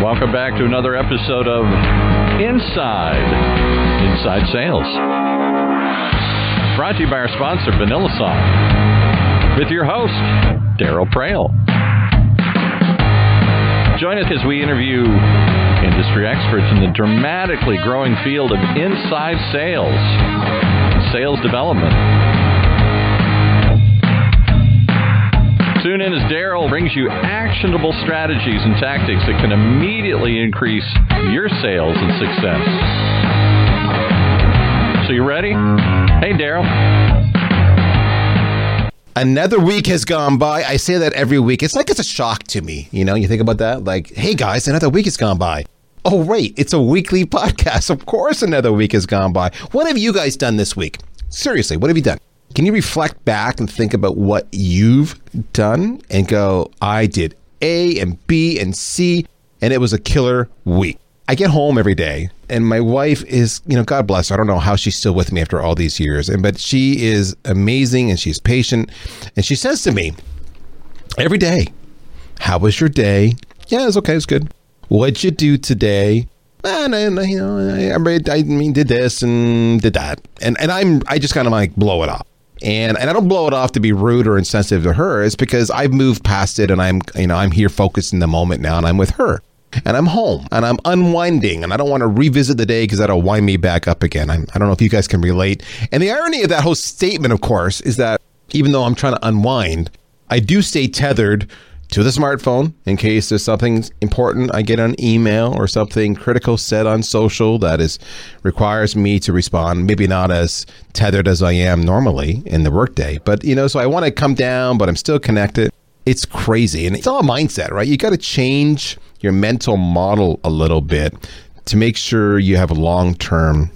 Welcome back to another episode of Inside Inside Sales. Brought to you by our sponsor, VanillaSoft, with your host, Daryl Praill. Join us as we interview industry experts in the dramatically growing field of inside sales, sales development. Tune in as Daryl brings you actionable strategies and tactics that can immediately increase your sales and success. So, you ready? Hey, Daryl. Another week has gone by. I say that every week. It's like it's a shock to me. You know, you think about that? Like, hey guys, another week has gone by. Oh, right. It's a weekly podcast. Of course, another week has gone by. What have you guys done this week? Seriously, what have you done? Can you reflect back and think about what you've done and go, I did A and B and C, and it was a killer week? I get home every day, and my wife is, you know, God bless her. I don't know how she's still with me after all these years, and but she is amazing and she's patient, and she says to me every day, "How was your day? Yeah, it's okay. It's good. What'd you do today? Ah, and, and you know, I, I mean, did this and did that, and and I'm I just kind of like blow it off. And and I don't blow it off to be rude or insensitive to her. It's because I've moved past it and I'm you know I'm here focused in the moment now and I'm with her and I'm home and I'm unwinding and I don't want to revisit the day because that'll wind me back up again. I'm, I do not know if you guys can relate. And the irony of that whole statement, of course, is that even though I'm trying to unwind, I do stay tethered to the smartphone in case there's something important I get on email or something critical said on social that is requires me to respond. Maybe not as tethered as I am normally in the workday, but you know, so I want to come down, but I'm still connected. It's crazy, and it's all mindset, right? You got to change your mental model a little bit to make sure you have a long term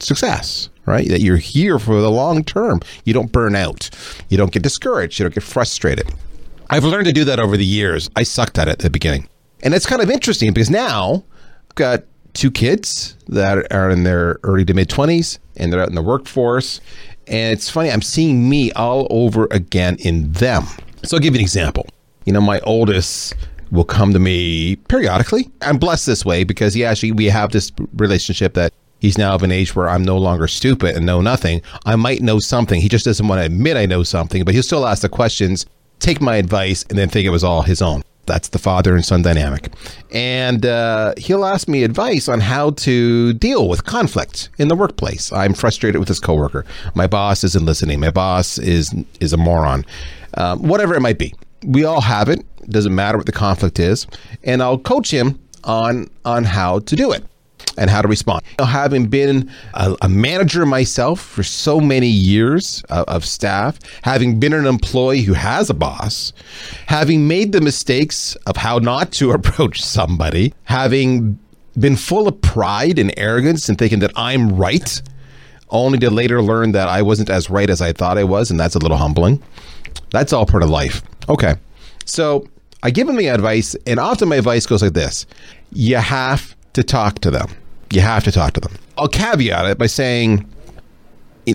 success right? That you're here for the long term. You don't burn out. You don't get discouraged. You don't get frustrated. I've learned to do that over the years. I sucked at it at the beginning. And it's kind of interesting because now I've got two kids that are in their early to mid 20s and they're out in the workforce. And it's funny, I'm seeing me all over again in them. So I'll give you an example. You know, my oldest will come to me periodically. I'm blessed this way because he actually, we have this relationship that he's now of an age where I'm no longer stupid and know nothing. I might know something. He just doesn't want to admit I know something, but he'll still ask the questions take my advice and then think it was all his own. That's the father and son dynamic. And uh, he'll ask me advice on how to deal with conflict in the workplace. I'm frustrated with this coworker. My boss isn't listening. My boss is is a moron. Um, whatever it might be. We all have it. Doesn't matter what the conflict is. And I'll coach him on on how to do it and how to respond. You know, having been a, a, manager myself for so many years of, of, staff, having been an employee who has a boss, having made the mistakes of how not to approach somebody, having been full of pride and arrogance and thinking that I'm right, only to later learn that I wasn't as right as I thought I was, and that's a little humbling. That's all part of life. Okay. So I give him the advice, and often my advice goes like this You have to talk to them. You have to talk to them. I'll caveat it by saying,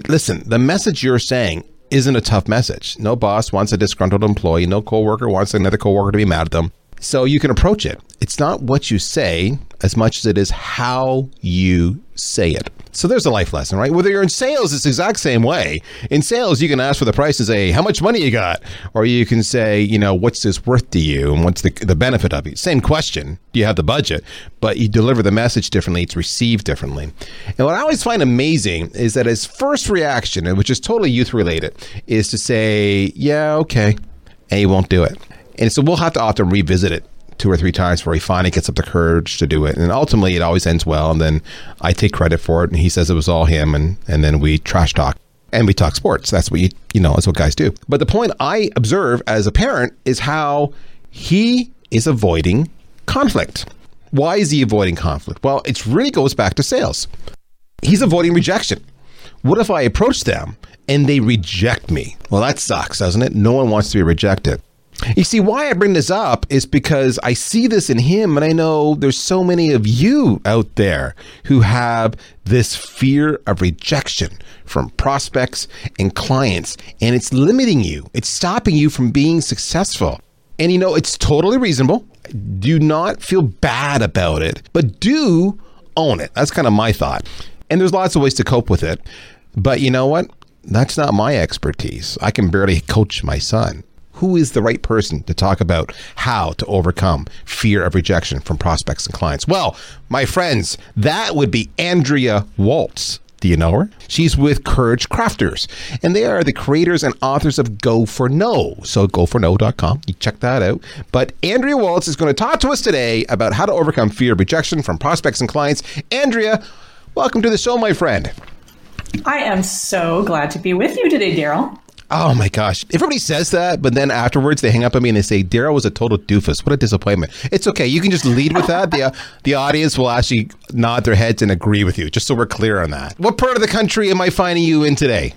listen, the message you're saying isn't a tough message. No boss wants a disgruntled employee. No coworker wants another coworker to be mad at them. So you can approach it. It's not what you say as much as it is how you say it. So there's a life lesson, right? Whether you're in sales, it's the exact same way. In sales, you can ask for the price and say, how much money you got? Or you can say, you know, what's this worth to you? And what's the, the benefit of it? Same question. Do you have the budget? But you deliver the message differently. It's received differently. And what I always find amazing is that his first reaction, which is totally youth related, is to say, yeah, okay. And he won't do it. And so we'll have to often revisit it two or three times before he finally gets up the courage to do it. And ultimately, it always ends well. And then I take credit for it, and he says it was all him. And and then we trash talk and we talk sports. That's what you you know that's what guys do. But the point I observe as a parent is how he is avoiding conflict. Why is he avoiding conflict? Well, it really goes back to sales. He's avoiding rejection. What if I approach them and they reject me? Well, that sucks, doesn't it? No one wants to be rejected. You see, why I bring this up is because I see this in him, and I know there's so many of you out there who have this fear of rejection from prospects and clients, and it's limiting you, it's stopping you from being successful. And you know, it's totally reasonable. Do not feel bad about it, but do own it. That's kind of my thought. And there's lots of ways to cope with it. But you know what? That's not my expertise. I can barely coach my son. Who is the right person to talk about how to overcome fear of rejection from prospects and clients? Well, my friends, that would be Andrea Waltz. Do you know her? She's with Courage Crafters, and they are the creators and authors of Go for No. So goforno.com, you check that out. But Andrea Waltz is going to talk to us today about how to overcome fear of rejection from prospects and clients. Andrea, welcome to the show, my friend. I am so glad to be with you today, Daryl. Oh my gosh. Everybody says that, but then afterwards they hang up on me and they say, Daryl was a total doofus. What a disappointment. It's okay. You can just lead with that. the, uh, the audience will actually nod their heads and agree with you, just so we're clear on that. What part of the country am I finding you in today?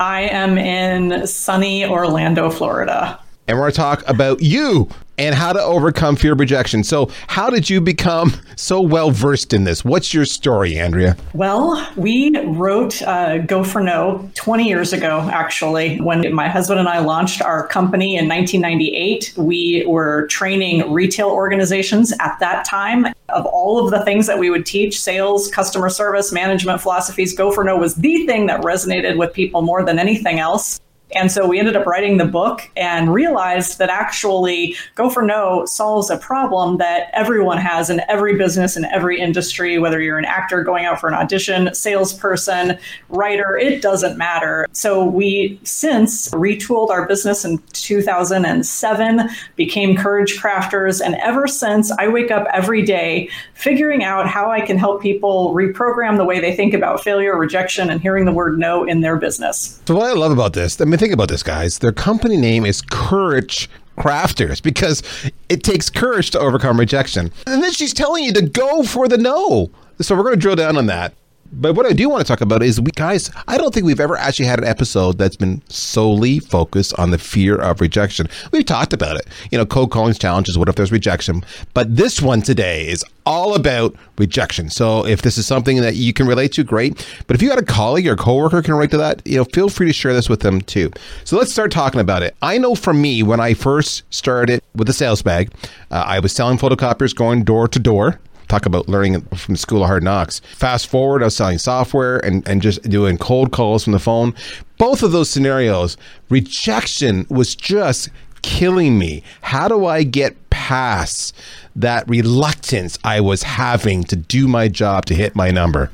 I am in sunny Orlando, Florida. And we're going to talk about you and how to overcome fear of rejection. So, how did you become so well versed in this? What's your story, Andrea? Well, we wrote uh, Go for No 20 years ago, actually. When my husband and I launched our company in 1998, we were training retail organizations at that time. Of all of the things that we would teach sales, customer service, management philosophies, Go for No was the thing that resonated with people more than anything else. And so we ended up writing the book and realized that actually Go for No solves a problem that everyone has in every business in every industry, whether you're an actor going out for an audition, salesperson, writer, it doesn't matter. So we since retooled our business in 2007, became Courage Crafters, and ever since I wake up every day figuring out how I can help people reprogram the way they think about failure, rejection, and hearing the word no in their business. So what I love about this, I mean think about this, guys. Their company name is Courage Crafters because it takes courage to overcome rejection. And then she's telling you to go for the no. So we're going to drill down on that. But what I do want to talk about is we guys, I don't think we've ever actually had an episode that's been solely focused on the fear of rejection. We've talked about it. You know, cold calling's challenges, what if there's rejection? But this one today is all about rejection. So if this is something that you can relate to, great. But if you got a colleague or coworker can relate to that, you know, feel free to share this with them too. So let's start talking about it. I know for me, when I first started with the sales bag, uh, I was selling photocopiers going door to door talk about learning from school of hard knocks. Fast forward, I was selling software and, and just doing cold calls from the phone. Both of those scenarios, rejection was just killing me. How do I get past that reluctance I was having to do my job to hit my number?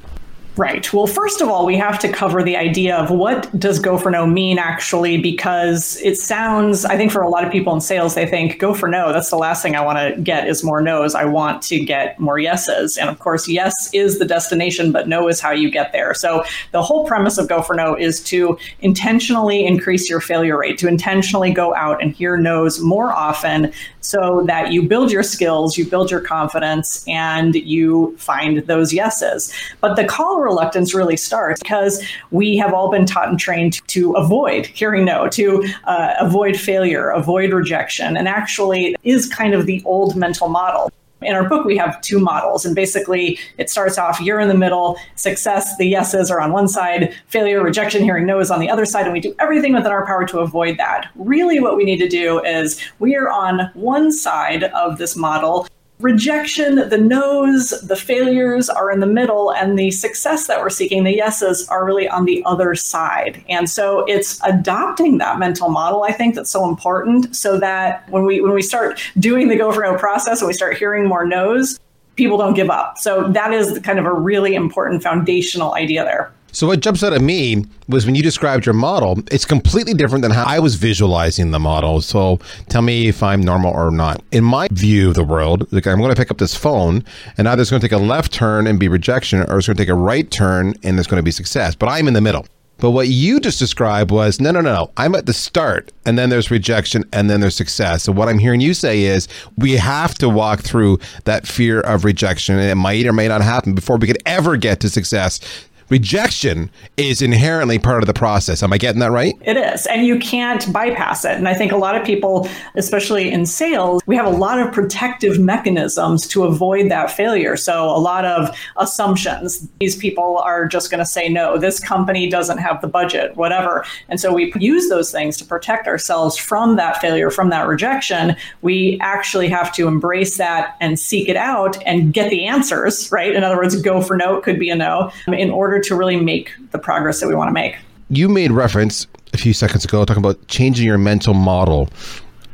Right. Well, first of all, we have to cover the idea of what does go for no mean actually, because it sounds, I think for a lot of people in sales, they think go for no. That's the last thing I want to get is more no's. I want to get more yeses. And of course, yes is the destination, but no is how you get there. So the whole premise of go for no is to intentionally increase your failure rate, to intentionally go out and hear no's more often so that you build your skills, you build your confidence, and you find those yeses. But the call reluctance really starts because we have all been taught and trained to avoid hearing no, to uh, avoid failure, avoid rejection, and actually is kind of the old mental model. In our book, we have two models, and basically it starts off you're in the middle, success, the yeses are on one side, failure, rejection, hearing no is on the other side, and we do everything within our power to avoid that. Really, what we need to do is we are on one side of this model rejection, the no's, the failures are in the middle, and the success that we're seeking, the yeses, are really on the other side. And so it's adopting that mental model, I think, that's so important so that when we when we start doing the go for no process and we start hearing more no's, people don't give up. So that is kind of a really important foundational idea there. So what jumps out at me was when you described your model, it's completely different than how I was visualizing the model. So tell me if I'm normal or not. In my view of the world, like I'm going to pick up this phone and either it's going to take a left turn and be rejection or it's going to take a right turn and it's going to be success. But I'm in the middle. But what you just described was no, no, no, no. I'm at the start, and then there's rejection, and then there's success. So what I'm hearing you say is we have to walk through that fear of rejection, and it might or may not happen before we could ever get to success. Rejection is inherently part of the process. Am I getting that right? It is. And you can't bypass it. And I think a lot of people, especially in sales, we have a lot of protective mechanisms to avoid that failure. So a lot of assumptions. These people are just going to say no. This company doesn't have the budget, whatever. And so we use those things to protect ourselves from that failure, from that rejection. We actually have to embrace that and seek it out and get the answers, right? In other words, go for no could be a no in order to really make the progress that we want to make. You made reference a few seconds ago talking about changing your mental model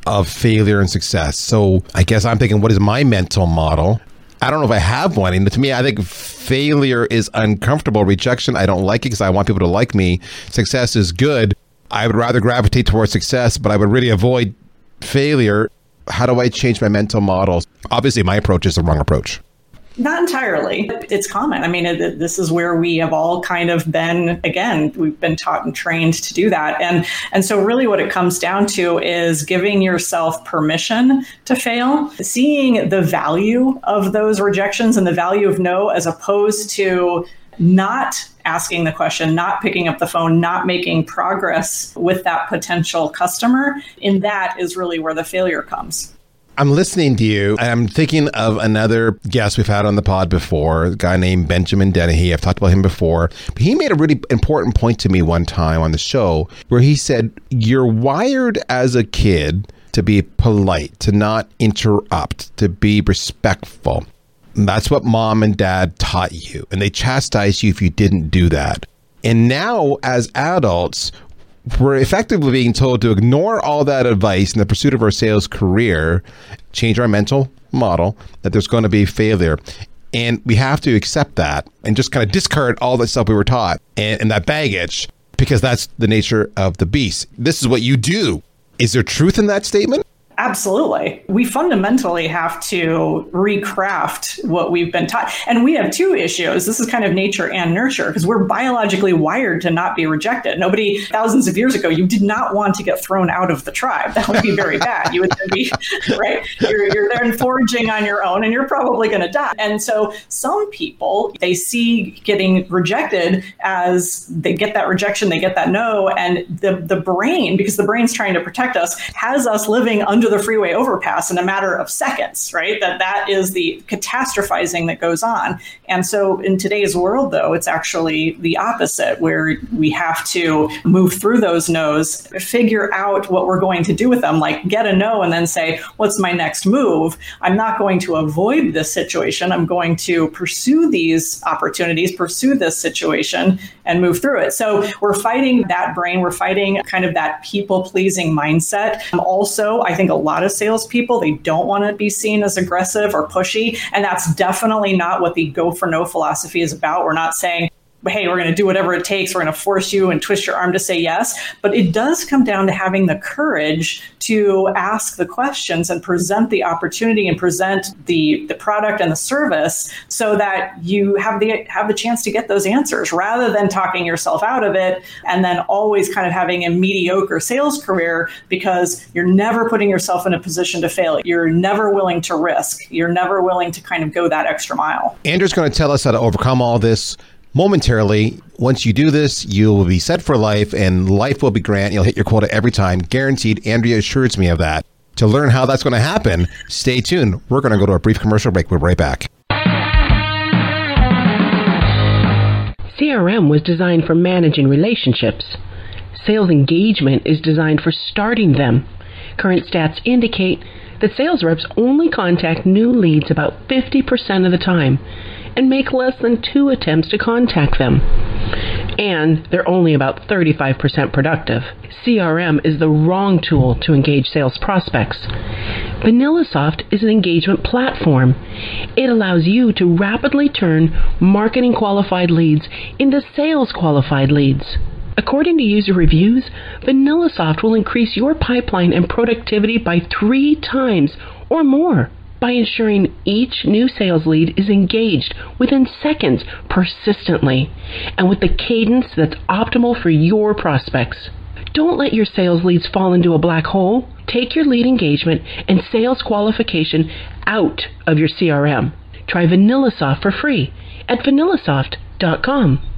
of failure and success. So I guess I'm thinking, what is my mental model? I don't know if I have one. And to me, I think failure is uncomfortable. Rejection, I don't like it because I want people to like me. Success is good. I would rather gravitate towards success, but I would really avoid failure. How do I change my mental models? Obviously, my approach is the wrong approach. Not entirely. It's common. I mean, it, this is where we have all kind of been. Again, we've been taught and trained to do that, and and so really, what it comes down to is giving yourself permission to fail, seeing the value of those rejections and the value of no, as opposed to not asking the question, not picking up the phone, not making progress with that potential customer. In that is really where the failure comes. I'm listening to you, and I'm thinking of another guest we've had on the pod before, a guy named Benjamin Dennehy. I've talked about him before. But he made a really important point to me one time on the show where he said, You're wired as a kid to be polite, to not interrupt, to be respectful. And that's what mom and dad taught you. And they chastised you if you didn't do that. And now, as adults, we're effectively being told to ignore all that advice in the pursuit of our sales career, change our mental model, that there's going to be failure. And we have to accept that and just kind of discard all the stuff we were taught and, and that baggage because that's the nature of the beast. This is what you do. Is there truth in that statement? Absolutely. We fundamentally have to recraft what we've been taught. And we have two issues. This is kind of nature and nurture because we're biologically wired to not be rejected. Nobody, thousands of years ago, you did not want to get thrown out of the tribe. That would be very bad. You would be, right? You're, you're there foraging on your own and you're probably going to die. And so some people, they see getting rejected as they get that rejection, they get that no. And the, the brain, because the brain's trying to protect us, has us living under the freeway overpass in a matter of seconds, right? That that is the catastrophizing that goes on. And so in today's world, though, it's actually the opposite, where we have to move through those no's, figure out what we're going to do with them, like get a no and then say, what's my next move? I'm not going to avoid this situation. I'm going to pursue these opportunities, pursue this situation, and move through it. So we're fighting that brain. We're fighting kind of that people pleasing mindset. Um, also, I think a lot of salespeople, they don't want to be seen as aggressive or pushy. And that's definitely not what the go for no philosophy is about. We're not saying, hey, we're going to do whatever it takes. We're going to force you and twist your arm to say yes. But it does come down to having the courage to ask the questions and present the opportunity and present the, the product and the service so that you have the have the chance to get those answers rather than talking yourself out of it and then always kind of having a mediocre sales career because you're never putting yourself in a position to fail. You're never willing to risk. You're never willing to kind of go that extra mile. Andrea's going to tell us how to overcome all this momentarily. Once you do this, you will be set for life and life will be grand. You'll hit your quota every time. Guaranteed. Andrea assures me of that. To learn how that's going to happen, stay tuned. We're going to go to a brief commercial break. We'll be right back. CRM was designed for managing relationships. Sales engagement is designed for starting them. Current stats indicate that sales reps only contact new leads about 50% of the time and make less than two attempts to contact them. And they're only about 35% productive. CRM is the wrong tool to engage sales prospects. VanillaSoft is an engagement platform. It allows you to rapidly turn marketing qualified leads into sales qualified leads. According to user reviews, VanillaSoft will increase your pipeline and productivity by three times or more by ensuring each new sales lead is engaged within seconds persistently and with the cadence that's optimal for your prospects. Don't let your sales leads fall into a black hole. Take your lead engagement and sales qualification out of your CRM. Try VanillaSoft for free at vanillasoft.com.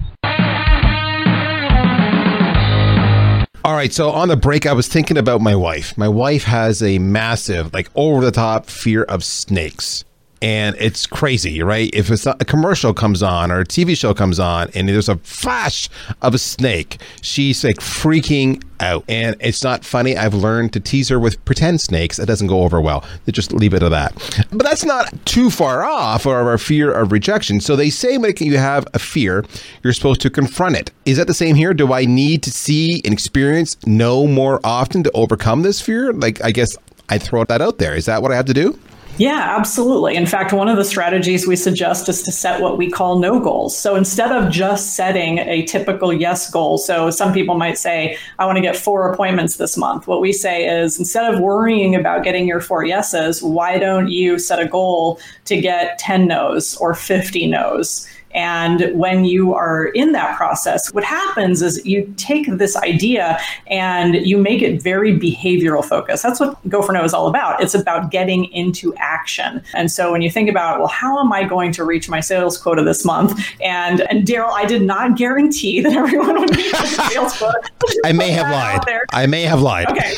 All right, so on the break, I was thinking about my wife. My wife has a massive, like over the top fear of snakes and it's crazy, right? If a commercial comes on or a TV show comes on and there's a flash of a snake, she's like freaking out. And it's not funny. I've learned to tease her with pretend snakes. It doesn't go over well. They just leave it at that. But that's not too far off of our fear of rejection. So they say when you have a fear, you're supposed to confront it. Is that the same here? Do I need to see and experience no more often to overcome this fear? Like, I guess I throw that out there. Is that what I have to do? Yeah, absolutely. In fact, one of the strategies we suggest is to set what we call no goals. So instead of just setting a typical yes goal, so some people might say, I want to get four appointments this month. What we say is instead of worrying about getting your four yeses, why don't you set a goal to get 10 no's or 50 no's? And when you are in that process, what happens is you take this idea and you make it very behavioral focused. That's what Go for No is all about. It's about getting into action. And so when you think about, well, how am I going to reach my sales quota this month? And and Daryl, I did not guarantee that everyone would meet the sales quota. I may have lied. I may have lied. Okay,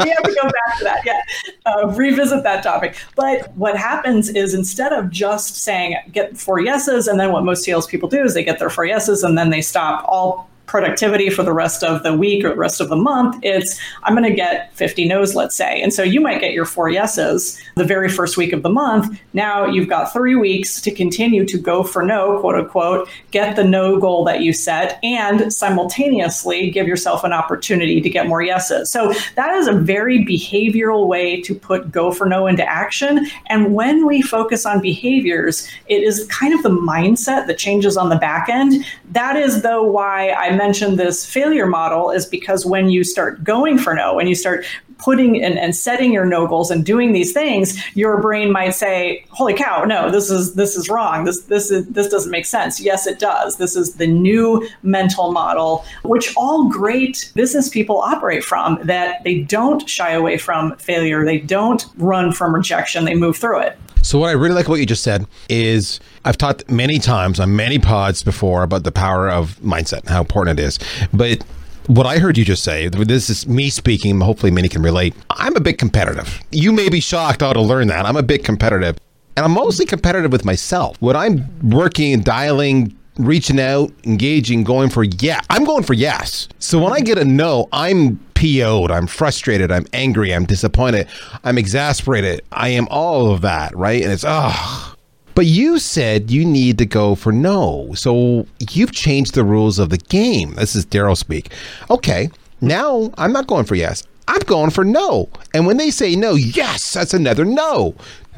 we have to go back to that. Yeah, uh, revisit that topic. But what happens is instead of just saying get four yeses and then what what most salespeople do is they get their four yeses and then they stop all productivity for the rest of the week or the rest of the month. It's, I'm going to get 50 no's, let's say. And so you might get your four yeses the very first week of the month. Now you've got three weeks to continue to go for no, quote unquote, get the no goal that you set, and simultaneously give yourself an opportunity to get more yeses. So that is a very behavioral way to put go for no into action. And when we focus on behaviors, it is kind of the mindset that changes on the back end. That is, though, why I mentioned this failure model is because when you start going for no, when you start putting and, and setting your no goals and doing these things, your brain might say, "Holy cow, no, this is this is wrong. This this is this doesn't make sense." Yes, it does. This is the new mental model, which all great business people operate from. That they don't shy away from failure. They don't run from rejection. They move through it. So what I really like what you just said is I've talked many times on many pods before about the power of mindset and how important it is. But what I heard you just say, this is me speaking, hopefully many can relate. I'm a bit competitive. You may be shocked how to learn that. I'm a bit competitive. And I'm mostly competitive with myself. When I'm working, dialing, reaching out, engaging, going for yeah, I'm going for yes. So when I get a no, I'm PO'd, I'm frustrated, I'm angry, I'm disappointed, I'm exasperated. I am all of that, right? And it's oh. But you said you need to go for no. So you've changed the rules of the game. This is Daryl speak. Okay. Now I'm not going for yes. I'm going for no. And when they say no, yes, that's another no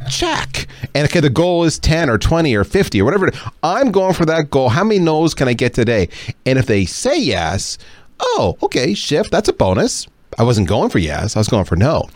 check. And okay, the goal is 10 or 20 or 50 or whatever. I'm going for that goal. How many no's can I get today? And if they say yes, oh, okay, shift, that's a bonus. I wasn't going for yes, I was going for no.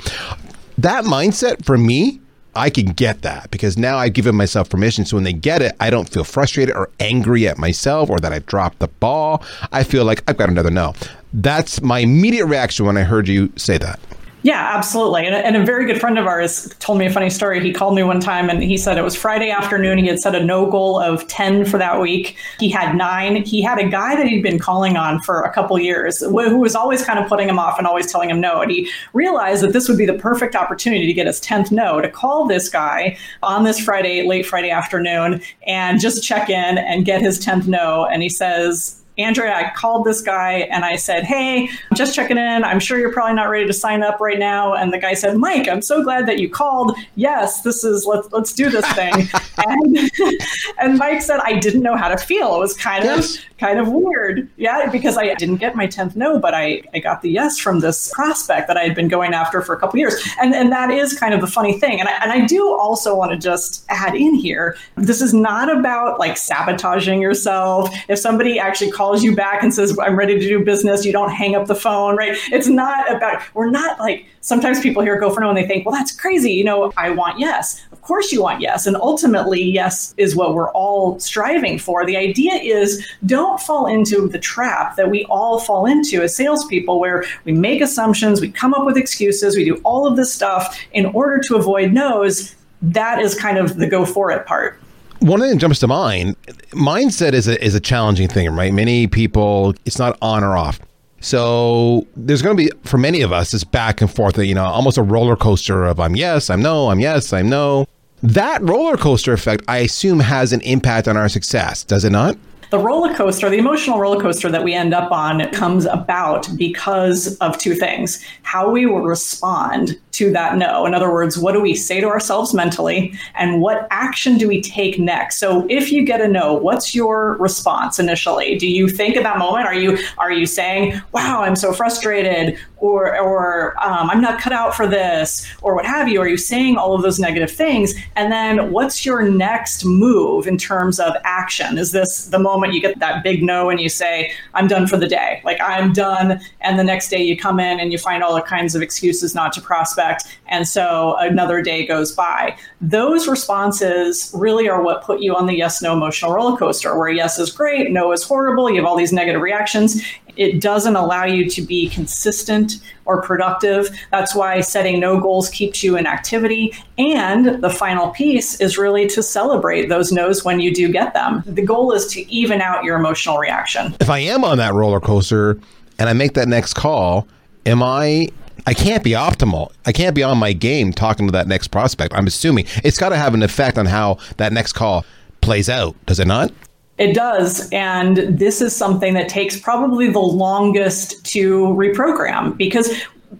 That mindset for me, I can get that because now I've given myself permission. So when they get it, I don't feel frustrated or angry at myself or that I dropped the ball. I feel like I've got another no. That's my immediate reaction when I heard you say that. Yeah, absolutely. And, and, a very good friend of ours told me a funny story. He called me one time and he said it was Friday afternoon. He had set a no goal of 10 for that week. He had nine. He had a guy that he'd been calling on for a couple years who was always kind of putting him off and always telling him no. And he realized that this would be the perfect opportunity to get his 10th no, to call this guy on this Friday, late Friday afternoon, and just check in and get his 10th no. And he says, Andrea, I called this guy and I said, Hey, I'm just checking in. I'm sure you're probably not ready to sign up right now. And the guy said, Mike, I'm so glad that you called. Yes, this is let's let's do this thing. and, and Mike said, I didn't know how to feel. It was kind yes. of kind of weird. Yeah, because I didn't get my 10th no, but I, I got the yes from this prospect that I had been going after for a couple years. And and that is kind of the funny thing. And I, and I do also want to just add in here, this is not about like sabotaging yourself. If somebody actually calls calls you back and says, I'm ready to do business, you don't hang up the phone, right? It's not about, we're not like, sometimes people hear go for no and they think, well, that's crazy. You know, I want yes. Of course you want yes. And ultimately, yes is what we're all striving for. The idea is don't fall into the trap that we all fall into as salespeople, where we make assumptions, we come up with excuses, we do all of this stuff in order to avoid no's. That is kind of the go for it part one thing that jumps to mind mindset is a, is a challenging thing right many people it's not on or off So there's going to be, for many of us, this back and forth, you know, almost a roller coaster of I'm yes, I'm no, I'm yes, I'm no. That roller coaster effect, I assume, has an impact on our success, does it not? The roller coaster, the emotional roller coaster that we end up on comes about because of two things how we will respond to that no. In other words, what do we say to ourselves mentally and what action do we take next? So if you get a no, what's your response initially? Do you think at that moment, are you are you saying, wow, I'm so frustrated or or um, I'm not cut out for this or what have you? Are you saying all of those negative things? And then what's your next move in terms of action? Is this the moment you get that big no and you say, I'm done for the day? Like I'm done. And the next day you come in and you find all the kinds of excuses not to prospect and so another day goes by. Those responses really are what put you on the yes no emotional roller coaster, where yes is great, no is horrible, you have all these negative reactions. It doesn't allow you to be consistent or productive. That's why setting no goals keeps you in activity. And the final piece is really to celebrate those no's when you do get them. The goal is to even out your emotional reaction. If I am on that roller coaster and I make that next call, am I I can't be optimal. I can't be on my game talking to that next prospect. I'm assuming it's got to have an effect on how that next call plays out, does it not? It does. And this is something that takes probably the longest to reprogram because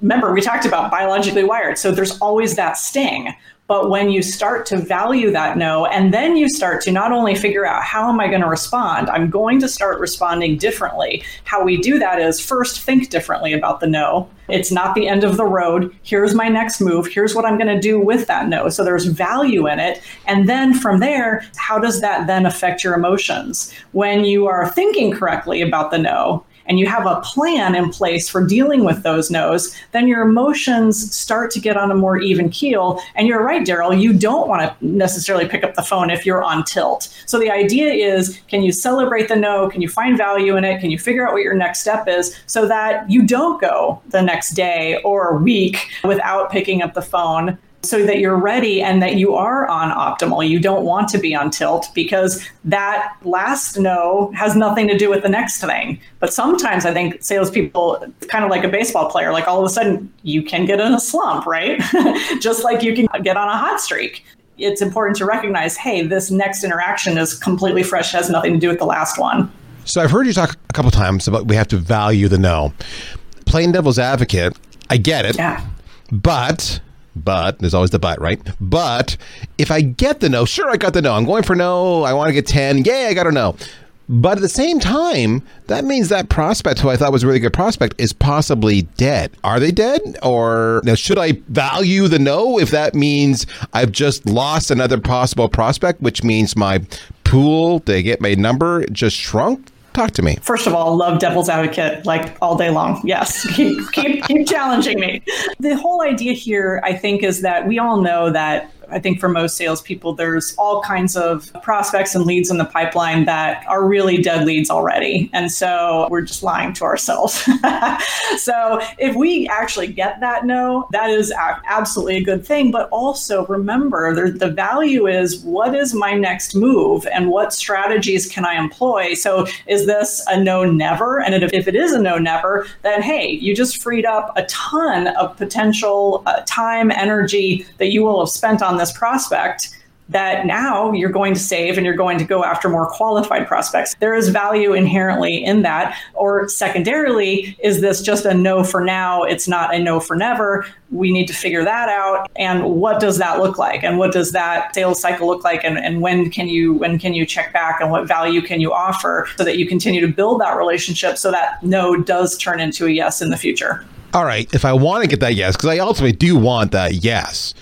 remember, we talked about biologically wired. So there's always that sting. But when you start to value that no, and then you start to not only figure out how am I going to respond, I'm going to start responding differently. How we do that is first think differently about the no. It's not the end of the road. Here's my next move. Here's what I'm going to do with that no. So there's value in it. And then from there, how does that then affect your emotions? When you are thinking correctly about the no, and you have a plan in place for dealing with those no's, then your emotions start to get on a more even keel. And you're right, Daryl, you don't want to necessarily pick up the phone if you're on tilt. So the idea is can you celebrate the no? Can you find value in it? Can you figure out what your next step is so that you don't go the next day or week without picking up the phone? So that you're ready and that you are on optimal. You don't want to be on tilt because that last no has nothing to do with the next thing. But sometimes I think salespeople, kind of like a baseball player, like all of a sudden you can get in a slump, right? Just like you can get on a hot streak. It's important to recognize hey, this next interaction is completely fresh, has nothing to do with the last one. So I've heard you talk a couple times about we have to value the no. Plain devil's advocate, I get it. Yeah. But but there's always the but, right? But if I get the no, sure, I got the no. I'm going for no. I want to get 10. Yay, I got a no. But at the same time, that means that prospect, who I thought was a really good prospect, is possibly dead. Are they dead? Or now, should I value the no if that means I've just lost another possible prospect, which means my pool to get my number just shrunk? Talk to me. First of all, love devil's advocate like all day long. Yes, keep, keep, keep challenging me. The whole idea here, I think, is that we all know that I think for most salespeople, there's all kinds of prospects and leads in the pipeline that are really dead leads already. And so we're just lying to ourselves. so if we actually get that no, that is absolutely a good thing. But also remember, the value is what is my next move and what strategies can I employ? So is this a no never? And if it is a no never, then hey, you just freed up a ton of potential uh, time, energy that you will have spent on this prospect that now you're going to save and you're going to go after more qualified prospects. There is value inherently in that. Or secondarily, is this just a no for now? It's not a no for never. We need to figure that out. And what does that look like? And what does that sales cycle look like? And, and when can you when can you check back and what value can you offer so that you continue to build that relationship so that no does turn into a yes in the future? All right. If I want to get that yes, because I ultimately do want that yes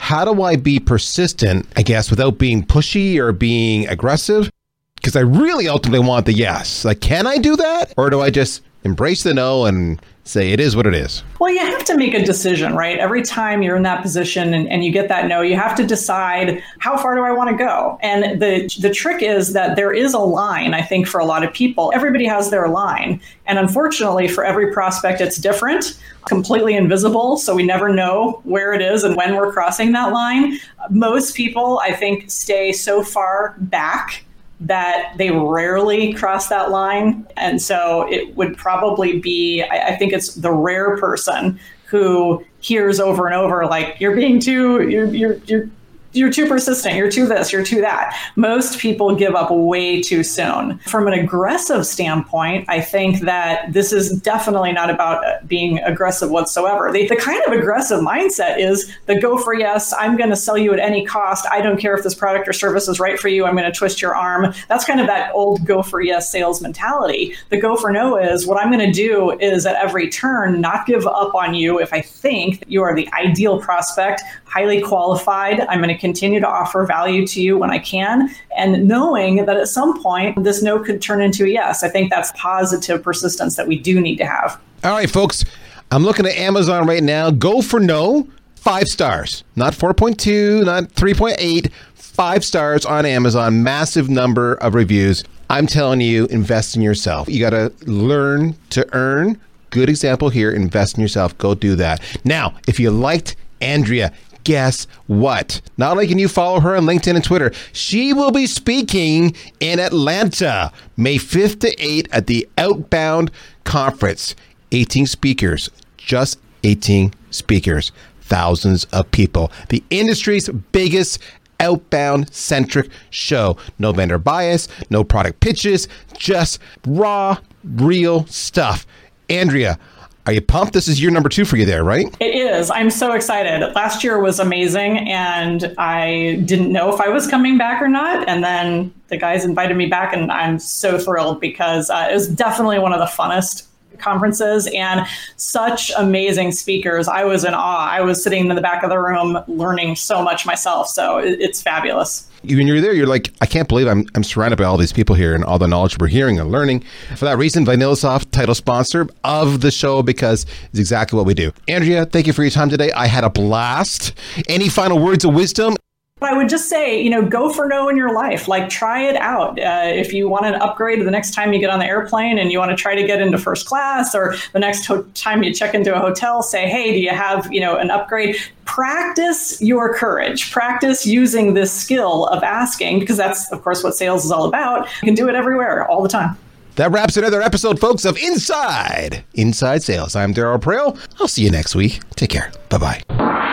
how do I be persistent, I guess, without being pushy or being aggressive? Because I really ultimately want the yes. Like, can I do that? Or do I just embrace the no and say it is what it is? Well, you have to make a decision, right? Every time you're in that position and, and you get that no, you have to decide how far do I want to go? And the the trick is that there is a line, I think, for a lot of people. Everybody has their line. And unfortunately, for every prospect, it's different, completely invisible. So we never know where it is and when we're crossing that line. Most people, I think, stay so far back that they rarely cross that line. And so it would probably be, I, I think it's the rare person who hears over and over like you're being too you're you're you're you're too persistent, you're too this, you're too that. Most people give up way too soon. From an aggressive standpoint, I think that this is definitely not about being aggressive whatsoever. The, the kind of aggressive mindset is the go for yes, I'm going to sell you at any cost. I don't care if this product or service is right for you, I'm going to twist your arm. That's kind of that old go for yes sales mentality. The go for no is what I'm going to do is at every turn not give up on you if I think that you are the ideal prospect, highly qualified. I'm going to continue to offer value to you when I can, and knowing that at some point this no could turn into a yes. I think that's positive persistence that we do need to have. All right, folks. I'm looking at Amazon right now. Go for no, five stars. Not 4.2, not 3.8, five stars on Amazon. Massive number of reviews. I'm telling you, invest in yourself. You got to learn to earn. Good example here. Invest in yourself. Go do that. Now, if you liked Andrea, guess what? Not only can you follow her on LinkedIn and Twitter, she will be speaking in Atlanta May 5th to 8th at the Outbound Conference. 18 speakers, just 18 speakers, thousands of people. The industry's biggest outbound centric show. No vendor bias, no product pitches, just raw, real stuff. Andrea, are you pumped? This is year number two for you there, right? It is. I'm so excited. Last year was amazing, and I didn't know if I was coming back or not. And then the guys invited me back, and I'm so thrilled because uh, it was definitely one of the funnest conferences and such amazing speakers. I was in awe. I was sitting in the back of the room learning so much myself. So it's fabulous. When you're there, you're like, I can't believe I'm, I'm surrounded by all these people here and all the knowledge we're hearing and learning. For that reason, VanillaSoft, title sponsor of the show, because it's exactly what we do. Andrea, thank you for your time today. I had a blast. Any final words of wisdom? I would just say, you know, go for no in your life. Like, try it out. Uh, if you want an upgrade the next time you get on the airplane and you want to try to get into first class, or the next ho- time you check into a hotel, say, hey, do you have, you know, an upgrade? Practice your courage. Practice using this skill of asking, because that's, of course, what sales is all about. You can do it everywhere, all the time. That wraps another episode, folks, of Inside Inside Sales. I'm daryl Praill. I'll see you next week. Take care. Bye bye.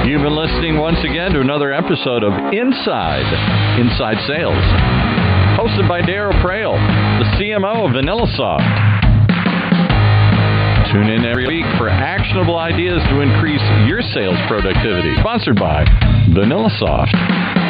You've been listening once again to another episode of Inside Inside Sales, hosted by Daryl Praill, the CMO of VanillaSoft. Tune in every week for actionable ideas to increase your sales productivity. Sponsored by VanillaSoft.